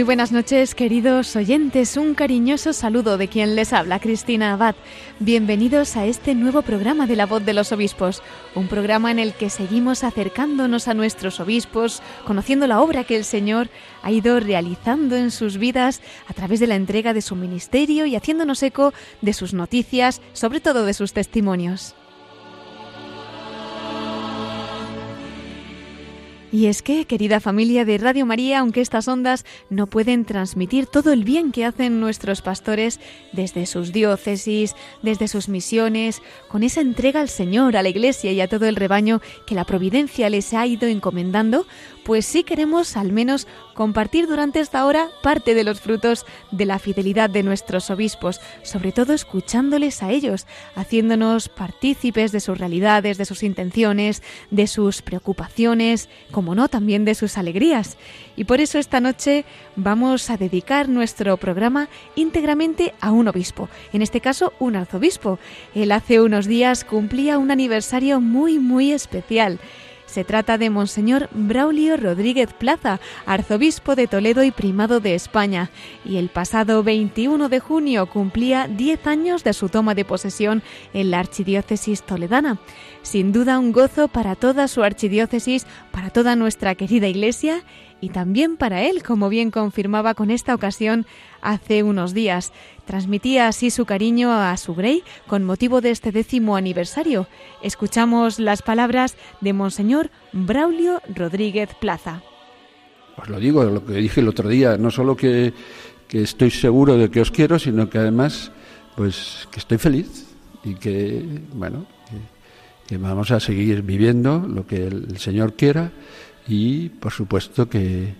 Muy buenas noches, queridos oyentes. Un cariñoso saludo de quien les habla, Cristina Abad. Bienvenidos a este nuevo programa de La Voz de los Obispos, un programa en el que seguimos acercándonos a nuestros obispos, conociendo la obra que el Señor ha ido realizando en sus vidas a través de la entrega de su ministerio y haciéndonos eco de sus noticias, sobre todo de sus testimonios. Y es que, querida familia de Radio María, aunque estas ondas no pueden transmitir todo el bien que hacen nuestros pastores desde sus diócesis, desde sus misiones, con esa entrega al Señor, a la Iglesia y a todo el rebaño que la providencia les ha ido encomendando, pues sí queremos al menos compartir durante esta hora parte de los frutos de la fidelidad de nuestros obispos, sobre todo escuchándoles a ellos, haciéndonos partícipes de sus realidades, de sus intenciones, de sus preocupaciones, como no, también de sus alegrías. Y por eso esta noche vamos a dedicar nuestro programa íntegramente a un obispo, en este caso un arzobispo. Él hace unos días cumplía un aniversario muy, muy especial. Se trata de Monseñor Braulio Rodríguez Plaza, arzobispo de Toledo y primado de España, y el pasado 21 de junio cumplía 10 años de su toma de posesión en la archidiócesis toledana. Sin duda un gozo para toda su archidiócesis, para toda nuestra querida Iglesia y también para él, como bien confirmaba con esta ocasión hace unos días. Transmitía así su cariño a su Grey con motivo de este décimo aniversario. Escuchamos las palabras de Monseñor Braulio Rodríguez Plaza. Os lo digo, lo que dije el otro día, no solo que, que estoy seguro de que os quiero, sino que además, pues que estoy feliz y que, bueno, que, que vamos a seguir viviendo lo que el Señor quiera y, por supuesto, que,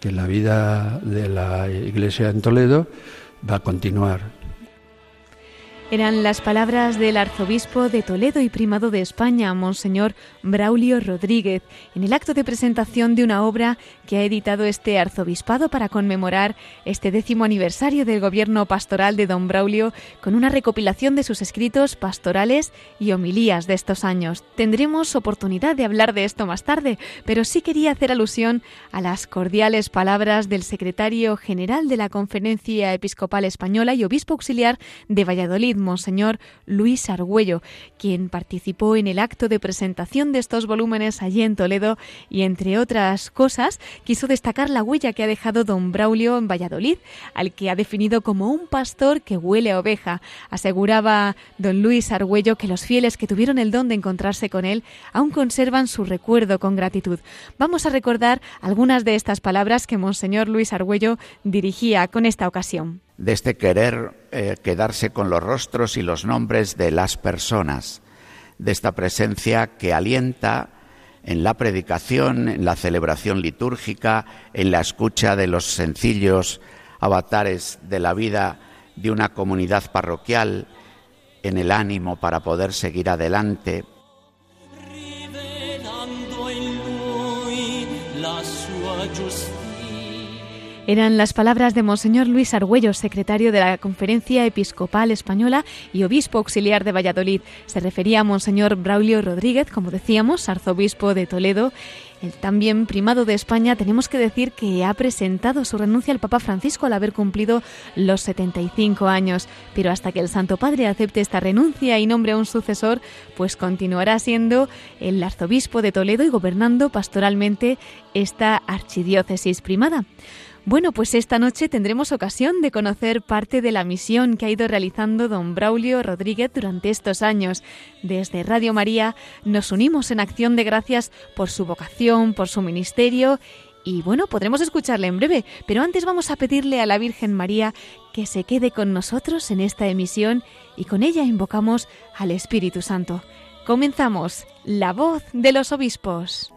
que la vida de la Iglesia en Toledo va a continuar. Eran las palabras del arzobispo de Toledo y primado de España, Monseñor Braulio Rodríguez, en el acto de presentación de una obra que ha editado este arzobispado para conmemorar este décimo aniversario del gobierno pastoral de don Braulio, con una recopilación de sus escritos pastorales y homilías de estos años. Tendremos oportunidad de hablar de esto más tarde, pero sí quería hacer alusión a las cordiales palabras del secretario general de la Conferencia Episcopal Española y obispo auxiliar de Valladolid, Monseñor Luis Argüello, quien participó en el acto de presentación de estos volúmenes allí en Toledo y, entre otras cosas, quiso destacar la huella que ha dejado don Braulio en Valladolid, al que ha definido como un pastor que huele a oveja. Aseguraba don Luis Argüello que los fieles que tuvieron el don de encontrarse con él aún conservan su recuerdo con gratitud. Vamos a recordar algunas de estas palabras que Monseñor Luis Argüello dirigía con esta ocasión de este querer eh, quedarse con los rostros y los nombres de las personas, de esta presencia que alienta en la predicación, en la celebración litúrgica, en la escucha de los sencillos avatares de la vida de una comunidad parroquial, en el ánimo para poder seguir adelante. Eran las palabras de Monseñor Luis Argüello, secretario de la Conferencia Episcopal Española y obispo auxiliar de Valladolid. Se refería a Monseñor Braulio Rodríguez, como decíamos, arzobispo de Toledo. El también primado de España, tenemos que decir que ha presentado su renuncia al Papa Francisco al haber cumplido los 75 años. Pero hasta que el Santo Padre acepte esta renuncia y nombre a un sucesor, pues continuará siendo el arzobispo de Toledo y gobernando pastoralmente esta archidiócesis primada. Bueno, pues esta noche tendremos ocasión de conocer parte de la misión que ha ido realizando don Braulio Rodríguez durante estos años. Desde Radio María nos unimos en acción de gracias por su vocación, por su ministerio y bueno, podremos escucharle en breve, pero antes vamos a pedirle a la Virgen María que se quede con nosotros en esta emisión y con ella invocamos al Espíritu Santo. Comenzamos, la voz de los obispos.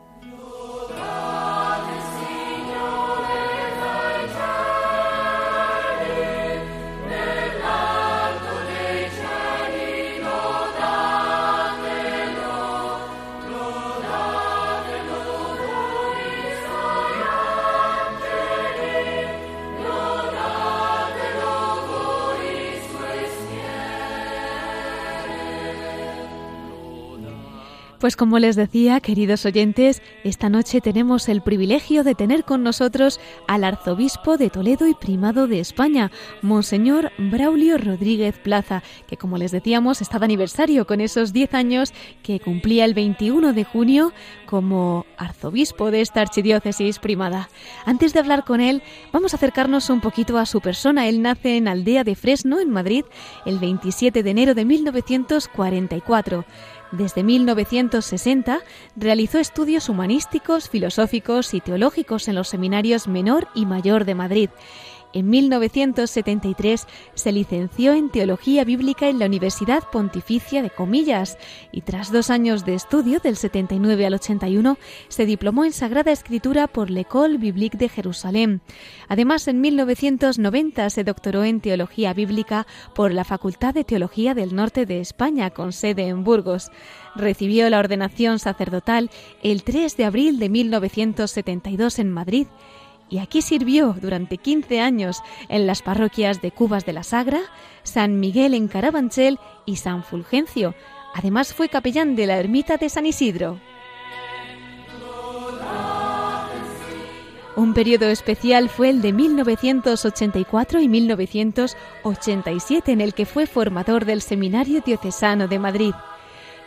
Pues como les decía, queridos oyentes, esta noche tenemos el privilegio de tener con nosotros al arzobispo de Toledo y primado de España, Monseñor Braulio Rodríguez Plaza, que como les decíamos está de aniversario con esos 10 años que cumplía el 21 de junio como arzobispo de esta archidiócesis primada. Antes de hablar con él, vamos a acercarnos un poquito a su persona. Él nace en Aldea de Fresno, en Madrid, el 27 de enero de 1944. Desde 1960 realizó estudios humanísticos, filosóficos y teológicos en los seminarios menor y mayor de Madrid en 1973 se licenció en Teología Bíblica en la Universidad Pontificia de Comillas y tras dos años de estudio, del 79 al 81, se diplomó en Sagrada Escritura por l'École Biblique de Jerusalén. Además, en 1990 se doctoró en Teología Bíblica por la Facultad de Teología del Norte de España, con sede en Burgos. Recibió la ordenación sacerdotal el 3 de abril de 1972 en Madrid y aquí sirvió durante 15 años en las parroquias de Cubas de la Sagra, San Miguel en Carabanchel y San Fulgencio. Además fue capellán de la ermita de San Isidro. Un periodo especial fue el de 1984 y 1987 en el que fue formador del Seminario Diocesano de Madrid.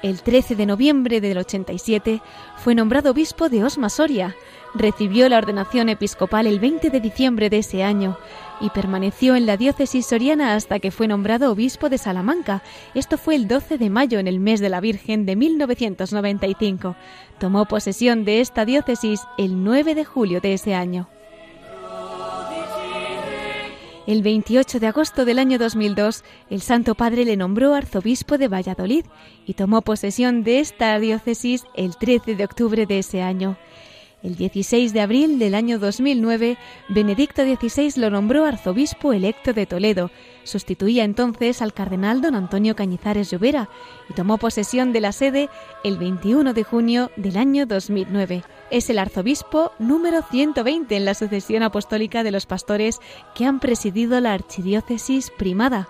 El 13 de noviembre del 87 fue nombrado obispo de Osma Soria, Recibió la ordenación episcopal el 20 de diciembre de ese año y permaneció en la diócesis soriana hasta que fue nombrado obispo de Salamanca. Esto fue el 12 de mayo en el mes de la Virgen de 1995. Tomó posesión de esta diócesis el 9 de julio de ese año. El 28 de agosto del año 2002, el Santo Padre le nombró arzobispo de Valladolid y tomó posesión de esta diócesis el 13 de octubre de ese año. El 16 de abril del año 2009, Benedicto XVI lo nombró arzobispo electo de Toledo. Sustituía entonces al cardenal don Antonio Cañizares Llovera y tomó posesión de la sede el 21 de junio del año 2009. Es el arzobispo número 120 en la sucesión apostólica de los pastores que han presidido la archidiócesis primada.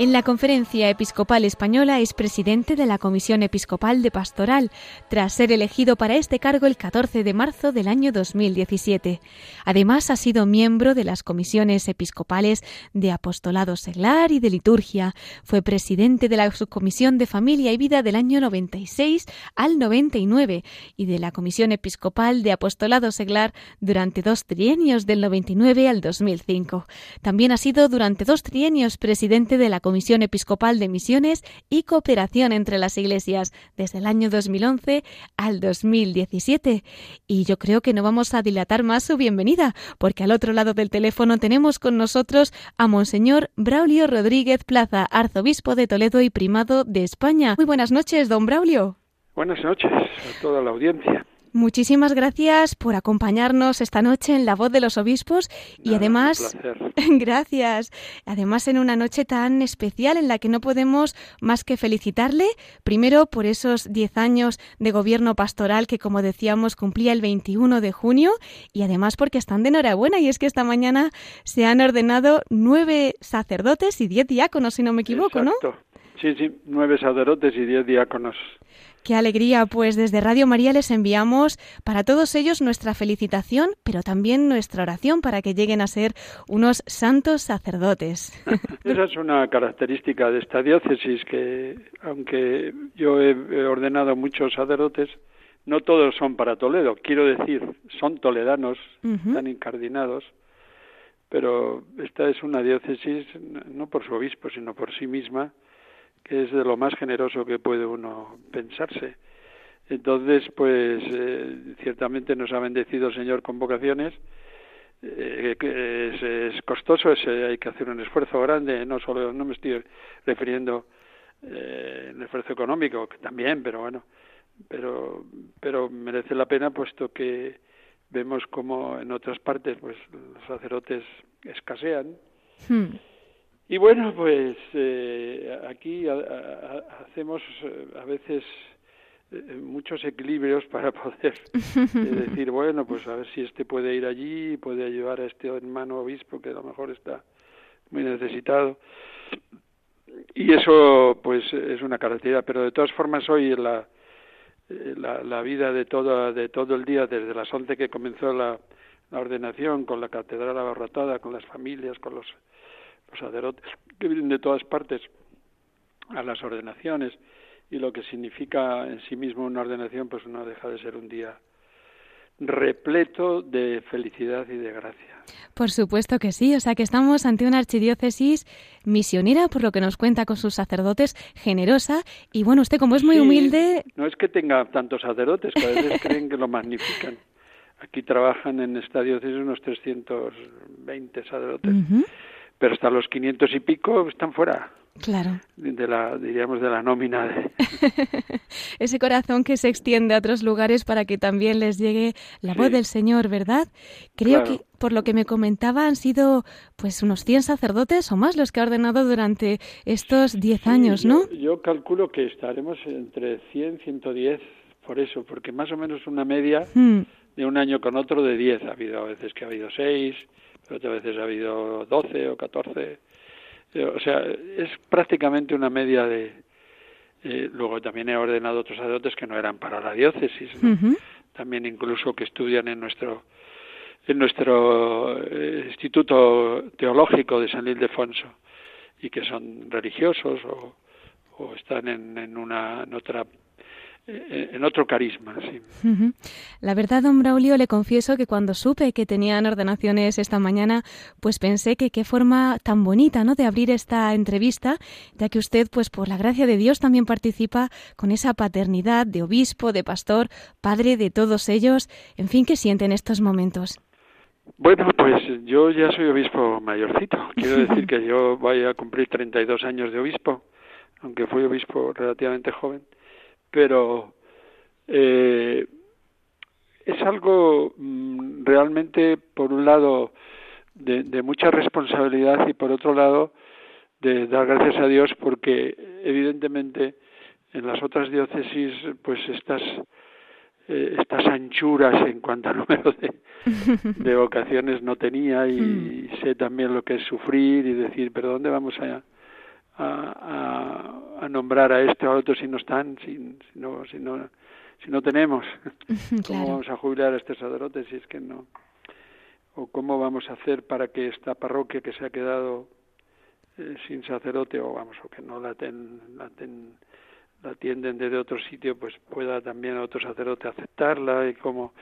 En la Conferencia Episcopal Española es presidente de la Comisión Episcopal de Pastoral, tras ser elegido para este cargo el 14 de marzo del año 2017. Además, ha sido miembro de las comisiones episcopales de Apostolado Seglar y de Liturgia. Fue presidente de la Subcomisión de Familia y Vida del año 96 al 99 y de la Comisión Episcopal de Apostolado Seglar durante dos trienios del 99 al 2005. También ha sido durante dos trienios presidente de la Comisión Episcopal de Misiones y Cooperación entre las Iglesias desde el año 2011 al 2017. Y yo creo que no vamos a dilatar más su bienvenida, porque al otro lado del teléfono tenemos con nosotros a Monseñor Braulio Rodríguez Plaza, arzobispo de Toledo y primado de España. Muy buenas noches, don Braulio. Buenas noches a toda la audiencia. Muchísimas gracias por acompañarnos esta noche en La Voz de los Obispos y además, gracias, además en una noche tan especial en la que no podemos más que felicitarle, primero por esos 10 años de gobierno pastoral que, como decíamos, cumplía el 21 de junio y además porque están de enhorabuena y es que esta mañana se han ordenado nueve sacerdotes y diez diáconos, si no me equivoco, ¿no? Sí, sí, nueve sacerdotes y diez diáconos. Qué alegría, pues desde Radio María les enviamos para todos ellos nuestra felicitación, pero también nuestra oración para que lleguen a ser unos santos sacerdotes. Esa es una característica de esta diócesis que, aunque yo he ordenado muchos sacerdotes, no todos son para Toledo. Quiero decir, son toledanos, están incardinados, pero esta es una diócesis no por su obispo, sino por sí misma, es de lo más generoso que puede uno pensarse. Entonces, pues eh, ciertamente nos ha bendecido el Señor con vocaciones, eh, que es, costoso, hay que hacer un esfuerzo grande, no solo, no me estoy refiriendo eh, el esfuerzo económico, que también, pero bueno, pero, pero merece la pena puesto que vemos como en otras partes pues los sacerdotes escasean. Hmm. Y bueno, pues eh, aquí hacemos eh, a veces eh, muchos equilibrios para poder decir, bueno, pues a ver si este puede ir allí, puede ayudar a este hermano obispo que a lo mejor está muy necesitado. y eso pues es una característica, pero de todas formas hoy la, la, la vida de todo, de todo el día, desde las 11 que comenzó la, la ordenación, con la catedral abarrotada, con las familias, con los, los sacerdotes que vienen de todas partes a las ordenaciones y lo que significa en sí mismo una ordenación, pues no deja de ser un día repleto de felicidad y de gracia. Por supuesto que sí, o sea que estamos ante una archidiócesis misionera, por lo que nos cuenta con sus sacerdotes, generosa, y bueno, usted como es muy humilde... No es que tenga tantos sacerdotes, que a veces creen que lo magnifican. Aquí trabajan en esta diócesis unos 320 sacerdotes, pero hasta los 500 y pico están fuera. Claro. De la, diríamos, de la nómina. De... Ese corazón que se extiende a otros lugares para que también les llegue la voz del Señor, ¿verdad? Creo que, por lo que me comentaba, han sido pues unos 100 sacerdotes o más los que ha ordenado durante estos 10 años, ¿no? Yo, calculo que estaremos entre 100, 110, por eso, porque más o menos una media hmm. de un año con otro de 10. Ha habido a veces que ha habido 6, pero otras veces ha habido 12 o 14 eh, o sea, es prácticamente una media de... Eh, luego también he ordenado otros sacerdotes que no eran para la diócesis, también incluso que estudian en nuestro en nuestro eh, instituto teológico de San Ildefonso y que son religiosos o, o están en, en una en otra en otro carisma. Sí. La verdad, don Braulio, le confieso que cuando supe que tenían ordenaciones esta mañana, pues pensé que qué forma tan bonita, ¿no?, de abrir esta entrevista, ya que usted, pues por la gracia de Dios, también participa con esa paternidad de obispo, de pastor, padre de todos ellos. En fin, ¿qué siente en estos momentos? Bueno, pues yo ya soy obispo mayorcito. Quiero decir que yo voy a cumplir 32 años de obispo, aunque fui obispo relativamente joven pero eh, es algo mm, realmente, por un lado, de, de, mucha responsabilidad y por otro lado, de dar gracias a Dios porque evidentemente en las otras diócesis pues estas eh, estas anchuras en cuanto al número de, de vocaciones no tenía y, y, sé también lo que es sufrir y decir pero dónde vamos a a, a, nombrar a este o a otro si no están, si, si, no, si, no, si no tenemos. ¿Cómo vamos a jubilar a este sacerdote si es que no? ¿O cómo vamos a hacer para que esta parroquia que se ha quedado eh, sin sacerdote o vamos, o que no la, ten, la, ten, la atienden desde otro sitio, pues pueda también otro sacerdote aceptarla y cómo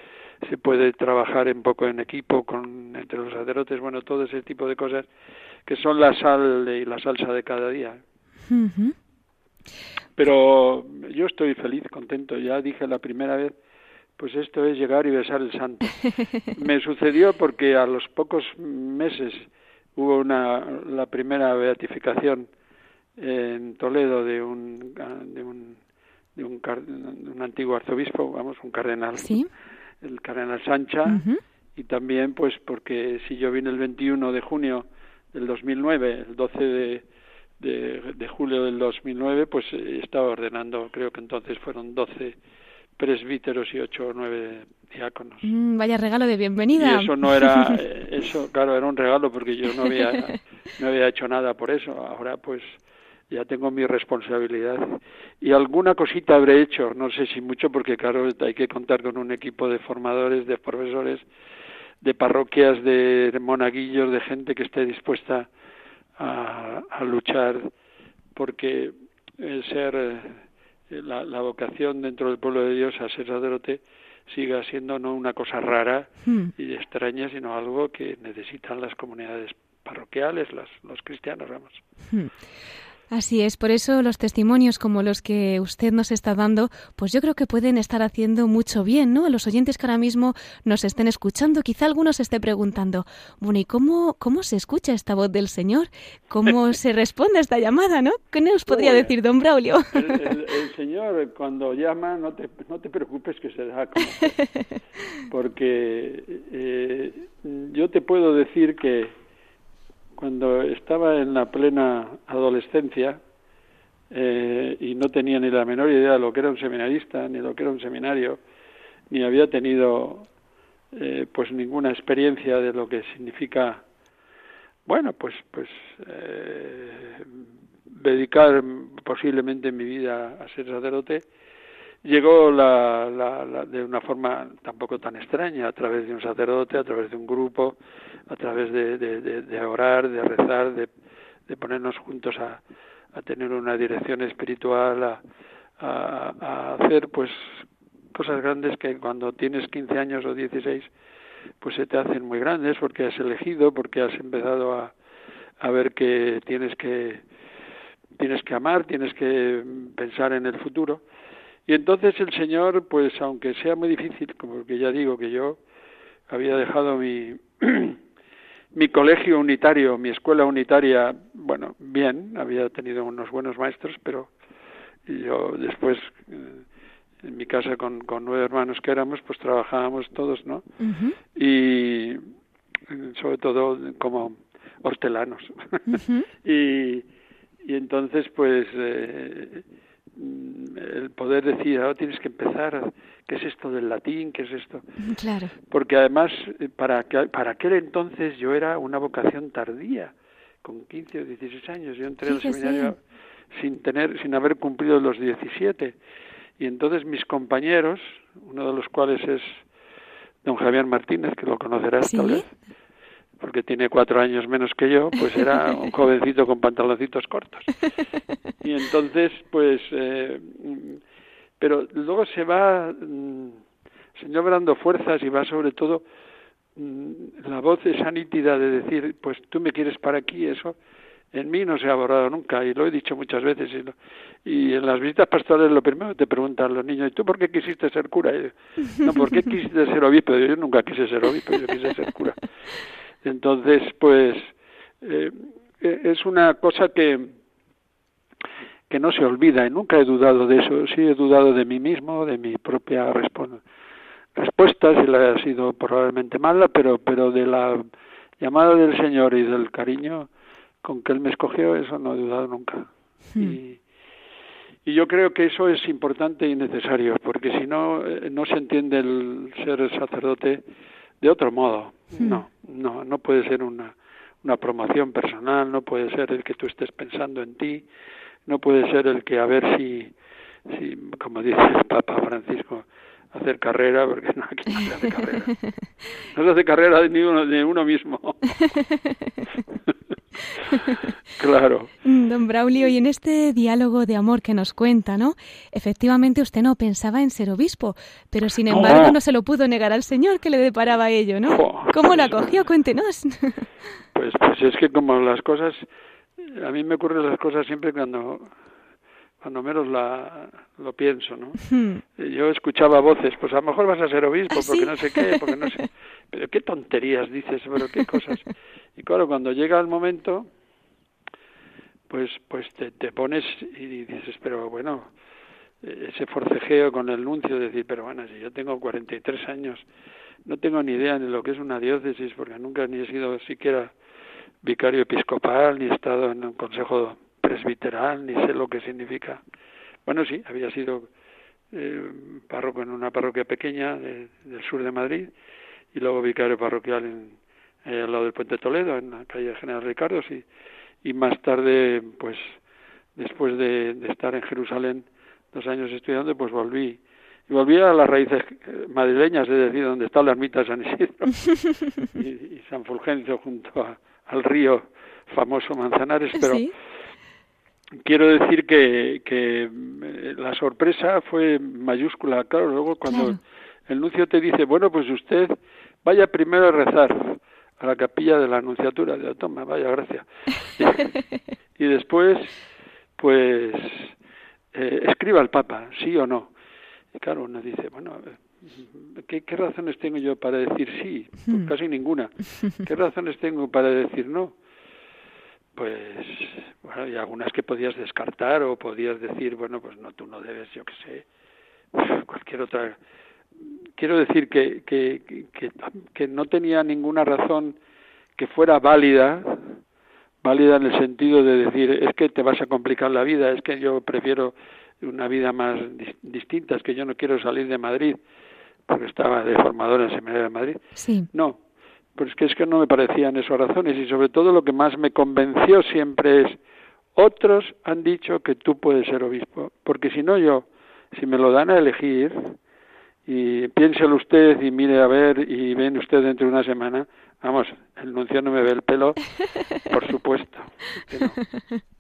se puede trabajar un poco en equipo con entre los sacerdotes, bueno, todo ese tipo de cosas que son la sal y la salsa de cada día. Pero yo estoy feliz, contento. Ya dije la primera vez, pues esto es llegar y besar el santo. Me sucedió porque a los pocos meses hubo una la primera beatificación en Toledo de un de un de un, un antiguo arzobispo, vamos, un cardenal, ¿Sí? el cardenal Sancha, y también pues porque si yo vine el 21 de junio del 2009, el 12 de, de, julio del 2009, pues eh, estaba ordenando, creo que entonces fueron 12 presbíteros y 8 o 9 diáconos. Mm, vaya regalo de bienvenida. Y eso no era, eh, eso claro, era un regalo porque yo no había, no había hecho nada por eso. Ahora pues ya tengo mi responsabilidad. Y alguna cosita habré hecho, no sé si mucho, porque claro, hay que contar con un equipo de formadores, de profesores, de parroquias, de monaguillos, de gente que esté dispuesta a, a luchar porque el ser eh, la, la, vocación dentro del pueblo de Dios a ser sacerdote siga siendo no una cosa rara hmm. y extraña, sino algo que necesitan las comunidades parroquiales, las, los cristianos, vamos. Hmm. Así es, por eso los testimonios como los que usted nos está dando, pues yo creo que pueden estar haciendo mucho bien, ¿no? A los oyentes que ahora mismo nos estén escuchando, quizá algunos esté preguntando, bueno, ¿y cómo, cómo se escucha esta voz del Señor? ¿Cómo se responde a esta llamada, no? ¿Qué nos podría decir don Braulio? El, Señor cuando llama, no te, no te preocupes que se da como porque eh, yo te puedo decir que cuando estaba en la plena adolescencia eh, y no tenía ni la menor idea de lo que era un seminarista, ni lo que era un seminario, ni había tenido eh, pues ninguna experiencia de lo que significa, bueno, pues, pues eh, dedicar posiblemente mi vida a ser sacerdote, llegó la, la, de una forma tampoco tan extraña, a través de un sacerdote, a través de un grupo, a través de, de, orar, de rezar, de, de ponernos juntos a, a, tener una dirección espiritual, a, a, a, hacer pues cosas grandes que cuando tienes 15 años o 16 pues se te hacen muy grandes porque has elegido, porque has empezado a, a ver que tienes que tienes que amar, tienes que pensar en el futuro. Y entonces el Señor, pues aunque sea muy difícil, como que ya digo que yo había dejado mi mi colegio unitario, mi escuela unitaria, bueno, bien, había tenido unos buenos maestros, pero yo después eh, en mi casa con, con nueve hermanos que éramos, pues trabajábamos todos, ¿no? Y sobre todo como hortelanos. y, y entonces, pues, eh, el poder decir, ahora tienes que empezar, ¿qué es esto del latín? ¿Qué es esto? Claro. Porque además, eh, para, para aquel entonces yo era una vocación tardía, con 15 o 16 años. Yo entré al seminario sin tener, sin haber cumplido los 17. Y entonces mis compañeros, uno de los cuales es don Javier Martínez, que lo conocerás tal vez, porque tiene cuatro años menos que yo, pues era un jovencito con pantaloncitos cortos. Y entonces, pues, eh, pero luego se va, mm, señor dando fuerzas y va sobre todo mm, la voz esa nítida de decir, pues tú me quieres para aquí, eso en mí no se ha borrado nunca y lo he dicho muchas veces y, y en las visitas pastorales lo primero te preguntan los niños ¿y tú por qué quisiste ser cura? no, ¿por qué quisiste ser obispo? Yo nunca quise ser obispo, yo quise ser cura. Entonces, pues eh, eh, es una cosa que que no se olvida y nunca he dudado de eso, sí he dudado de mí mismo, de mi propia respuesta, si la ha sido probablemente mala, pero pero de la llamada del Señor y del cariño con que Él me escogió, eso no he dudado nunca. Hmm. Y, y yo creo que eso es importante y necesario, porque si no, eh, no se entiende el ser sacerdote de otro modo. Hmm. No, no, no puede ser una, una promoción personal, no puede ser el que tú estés pensando en ti, no puede ser el que a ver si, si como dice el Papa Francisco, hacer carrera, porque no, aquí no se hace carrera. No se hace carrera de, ni uno, de uno mismo. claro. Don Braulio, y en este diálogo de amor que nos cuenta, ¿no? Efectivamente usted no pensaba en ser obispo, pero sin embargo no, se lo pudo negar al Señor que le deparaba ello, ¿no? ¿Cómo lo acogió? Cuéntenos. pues, pues es que como las cosas, a mí me ocurren las cosas siempre cuando cuando menos la, lo pienso, ¿no? Hmm. Yo escuchaba voces, pues a lo mejor vas a ser obispo, ¿Ah, porque no sé qué, porque no sé... Pero qué tonterías dices, pero qué cosas. Y claro, cuando llega el momento, pues pues te, te pones y dices, pero bueno, ese forcejeo con el nuncio, decir, pero bueno, si yo tengo 43 años, no tengo ni idea de lo que es una diócesis, porque nunca ni he sido siquiera vicario episcopal, ni he estado en un consejo presbiteral, ni sé lo que significa. Bueno, sí, había sido eh, párroco en una parroquia pequeña del sur de Madrid y luego vicario parroquial en, eh, al lado del Puente Toledo, en la calle General Ricardo, y, y más tarde, pues después de, de, estar en Jerusalén dos años estudiando, pues volví. Y volví a las raíces eh, madrileñas, es decir, donde está la ermita de San Isidro y, San Fulgencio junto al río famoso Manzanares, pero quiero decir que, que eh, la sorpresa fue mayúscula. Claro, luego cuando el nuncio te dice, bueno, pues usted vaya primero a rezar a la capilla de la Anunciatura, de toma, vaya gracia. y, después, pues, eh, escriba al Papa, sí o no. Y claro, uno dice, bueno, ¿qué, qué razones tengo yo para decir sí? Pues hmm. casi ninguna. ¿Qué razones tengo para decir no? Pues bueno, hay algunas que podías descartar o podías decir, bueno, pues no, tú no debes, yo qué sé, cualquier otra. Quiero decir que, que, que, que no tenía ninguna razón que fuera válida, válida en el sentido de decir, es que te vas a complicar la vida, es que yo prefiero una vida más distinta, es que yo no quiero salir de Madrid, porque estaba de formador en el Seminario de Madrid. Sí. No, pues que es que no me parecían esas razones y sobre todo lo que más me convenció siempre es otros han dicho que tú puedes ser obispo, porque si no yo, si me lo dan a elegir, y piénselo usted y mire a ver y ven usted dentro de una semana, vamos, el nuncio no me ve el pelo, por supuesto.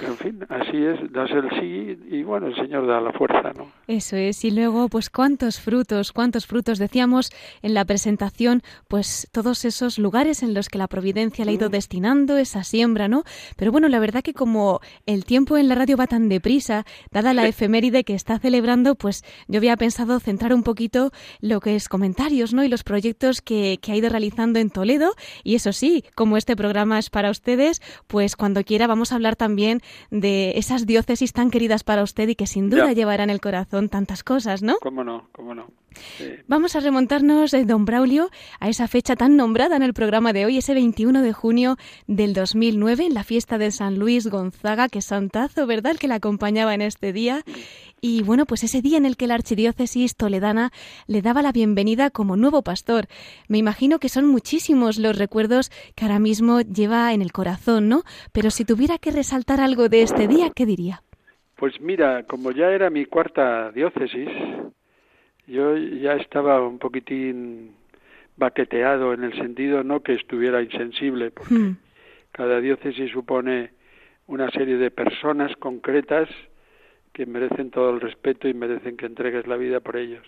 En fin, así es, das el sí y bueno, el Señor da la fuerza, ¿no? Eso es, y luego, pues cuántos frutos, cuántos frutos. Decíamos en la presentación, pues todos esos lugares en los que la providencia le ha ido mm. destinando esa siembra, ¿no? Pero bueno, la verdad que como el tiempo en la radio va tan deprisa, dada la efeméride que está celebrando, pues yo había pensado centrar un poquito lo que es comentarios, ¿no? Y los proyectos que, que ha ido realizando en Toledo. Y eso sí, como este programa es para ustedes, pues cuando quiera vamos a hablar también de esas diócesis tan queridas para usted y que sin duda llevarán el corazón tantas cosas, ¿no? Cómo no, cómo no. Vamos a remontarnos, eh, don Braulio, a esa fecha tan nombrada en el programa de hoy, ese 21 de junio del 2009, en la fiesta de San Luis Gonzaga, que santazo, ¿verdad?, el que la acompañaba en este día. Y bueno, pues ese día en el que la archidiócesis toledana le daba la bienvenida como nuevo pastor. Me imagino que son muchísimos los recuerdos que ahora mismo lleva en el corazón, ¿no? Pero si tuviera que resaltar algo de este día, ¿qué diría? Pues mira, como ya era mi cuarta diócesis, yo ya estaba un poquitín baqueteado en el sentido no que estuviera insensible, porque hmm. cada diócesis supone una serie de personas concretas que merecen todo el respeto y merecen que entregues la vida por ellos.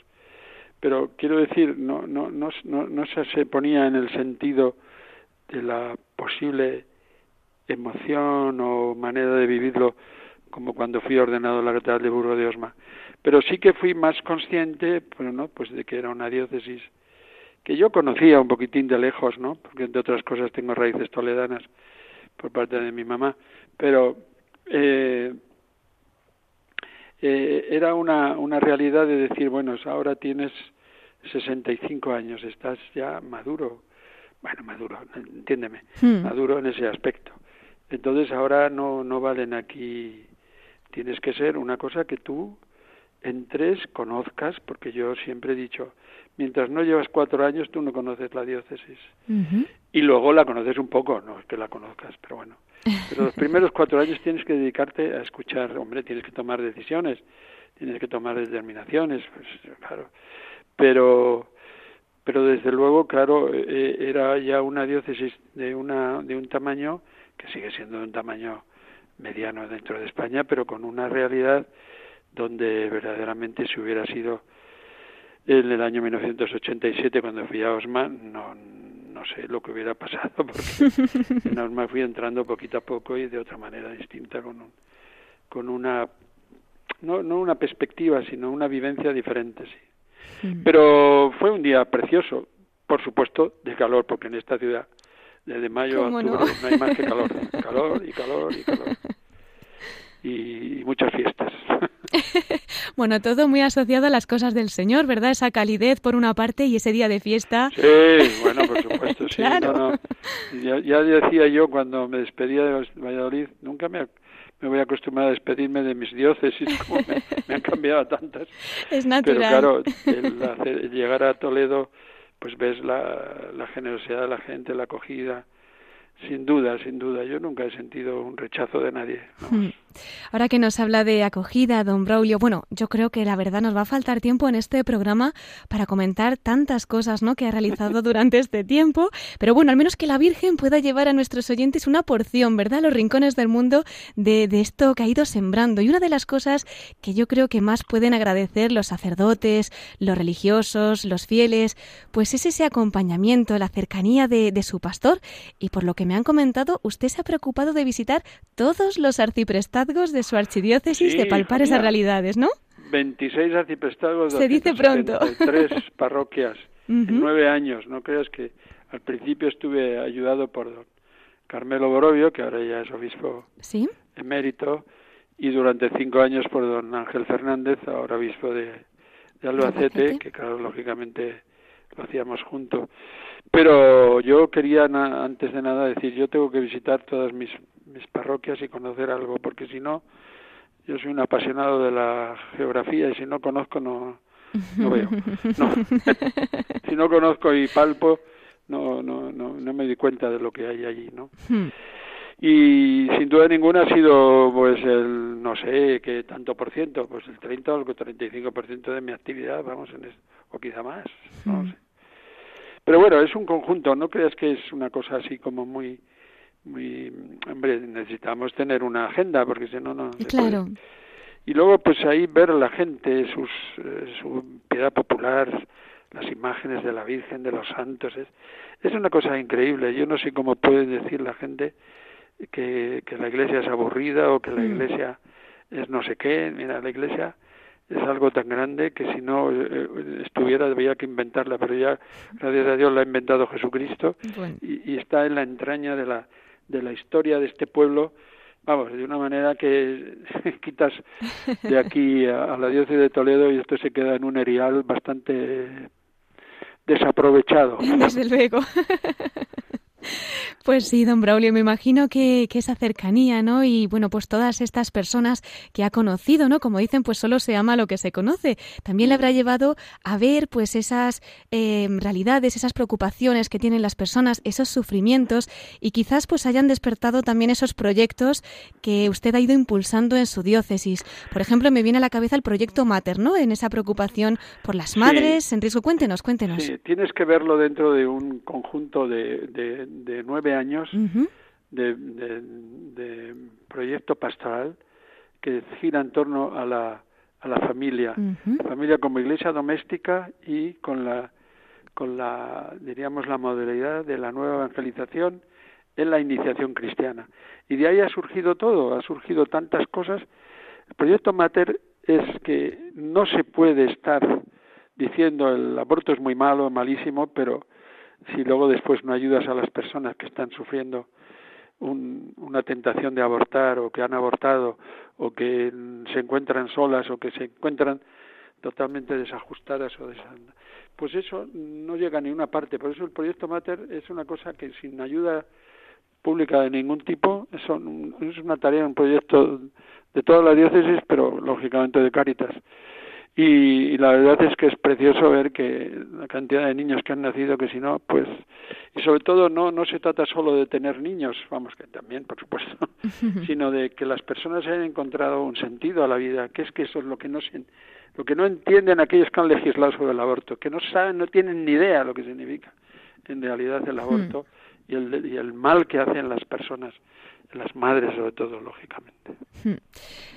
Pero quiero decir, no, no, no, no, se ponía en el sentido de la posible emoción o manera de vivirlo como cuando fui ordenado en la catedral de Burgo de Osma. Pero sí que fui más consciente, ¿no? pues de que era una diócesis que yo conocía un poquitín de lejos, ¿no? Porque entre otras cosas tengo raíces toledanas por parte de mi mamá, pero eh, eh, era una, una realidad de decir, bueno, ahora tienes 65 años, estás ya maduro, bueno, maduro, entiéndeme, hmm. maduro en ese aspecto. Entonces ahora no, no valen aquí, tienes que ser una cosa que tú entres, conozcas, porque yo siempre he dicho, mientras no llevas cuatro años tú no conoces la diócesis. Y luego la conoces un poco, no es que la conozcas, pero bueno. Pero los primeros cuatro años tienes que dedicarte a escuchar, hombre, tienes que tomar decisiones, tienes que tomar determinaciones, pues claro. Pero pero desde luego, claro, eh, era ya una diócesis de una de un tamaño que sigue siendo de un tamaño mediano dentro de España, pero con una realidad donde verdaderamente si hubiera sido en el año 1987 cuando fui a Osma, no, no sé lo que hubiera pasado, porque en Osma fui entrando poquito a poco y de otra manera distinta, con, con una, no, no una perspectiva, sino una vivencia diferente, sí. Mm. Pero fue un día precioso, por supuesto, de calor, porque en esta ciudad, desde mayo a octubre, no? hay más que calor, calor y calor y calor. y muchas fiestas. bueno, todo muy asociado a las cosas del Señor, ¿verdad? Esa calidez por una parte y ese día de fiesta. Sí, bueno, por supuesto, sí. Ya, decía yo cuando me despedía de Valladolid, nunca me, me voy a acostumbrar a despedirme de mis diócesis, como me, han cambiado tantas. Es natural. Pero claro, el, llegar a Toledo, pues ves la, la generosidad de la gente, la acogida, sin duda, sin duda. Yo nunca he sentido un rechazo de nadie. Hmm. Ahora que nos habla de acogida, don Braulio, bueno, yo creo que la verdad nos va a faltar tiempo en este programa para comentar tantas cosas ¿no? que ha realizado durante este tiempo, pero bueno, al menos que la Virgen pueda llevar a nuestros oyentes una porción, ¿verdad?, a los rincones del mundo de, de esto que ha ido sembrando. Y una de las cosas que yo creo que más pueden agradecer los sacerdotes, los religiosos, los fieles, pues es ese acompañamiento, la cercanía de, de su pastor. Y por lo que me han comentado, usted se ha preocupado de visitar todos los arciprestados de su archidiócesis de palpar esas realidades, ¿no? 26 arciprestazgos Se dice pronto. Tres parroquias en nueve años. No creas que al principio estuve ayudado por don Carmelo Borovio, que ahora ya es obispo ¿Sí? emérito, y durante cinco años por don Ángel Fernández, ahora obispo de, de Albacete, que claro, lógicamente lo hacíamos juntos. Pero yo quería, antes de nada, decir, yo tengo que visitar todas mis mis parroquias y conocer algo, porque si no, yo soy un apasionado de la geografía y si no conozco no, no veo. No. si no conozco y palpo, no, no, no, no me di cuenta de lo que hay allí, ¿no? Hmm. y sin duda ninguna ha sido pues el no sé qué tanto por ciento pues el 30 o el 35 por ciento de mi actividad vamos en o quizá más no sé pero bueno es un conjunto no creas que es una cosa así como muy muy hombre necesitamos tener una agenda porque si no no claro y luego pues ahí ver la gente sus eh, su piedad popular las imágenes de la Virgen de los santos es es una cosa increíble yo no sé cómo puede decir la gente que, que la iglesia es aburrida o que la mm. iglesia es no sé qué. Mira, la iglesia es algo tan grande que si no eh, eh, estuviera había que inventarla, pero ya, gracias a Dios, la ha inventado Jesucristo y, y, está en la entraña de la, de la historia de este pueblo, vamos, de una manera que quitas de aquí a, a la diócesis de Toledo y esto se queda en un erial bastante desaprovechado. Desde luego. Pues sí, don Braulio, me imagino que, esa cercanía, ¿no? Y bueno, pues todas estas personas que ha conocido, ¿no? Como dicen, pues solo se ama lo que se conoce. También le habrá llevado a ver, pues esas eh, realidades, esas preocupaciones que tienen las personas, esos sufrimientos y quizás pues hayan despertado también esos proyectos que usted ha ido impulsando en su diócesis. Por ejemplo, me viene a la cabeza el proyecto Mater, ¿no? En esa preocupación por las madres en riesgo. Cuéntenos, cuéntenos. Sí, tienes que verlo dentro de un conjunto de de nueve años de, de, proyecto pastoral que gira en torno a la, a la familia, familia como iglesia doméstica y con la con la diríamos la modalidad de la nueva evangelización en la iniciación cristiana. Y de ahí ha surgido todo, ha surgido tantas cosas. El proyecto Mater es que no se puede estar diciendo el aborto es muy malo, malísimo, pero si luego después no ayudas a las personas que están sufriendo una tentación de abortar o que han abortado o que se encuentran solas o que se encuentran totalmente desajustadas o pues eso no llega a ninguna parte. Por eso el proyecto Mater es una cosa que sin ayuda pública de ningún tipo es una tarea un proyecto de toda la diócesis pero lógicamente de Cáritas y, la verdad es que es precioso ver que la cantidad de niños que han nacido que si no pues y sobre todo no no se trata solo de tener niños vamos que también por supuesto sino de que las personas hayan encontrado un sentido a la vida que es que eso es lo que no se, lo que no entienden aquellos que han legislado sobre el aborto que no saben no tienen ni idea lo que significa en realidad el aborto y el y el mal que hacen las personas las madres sobre todo, lógicamente. Hmm.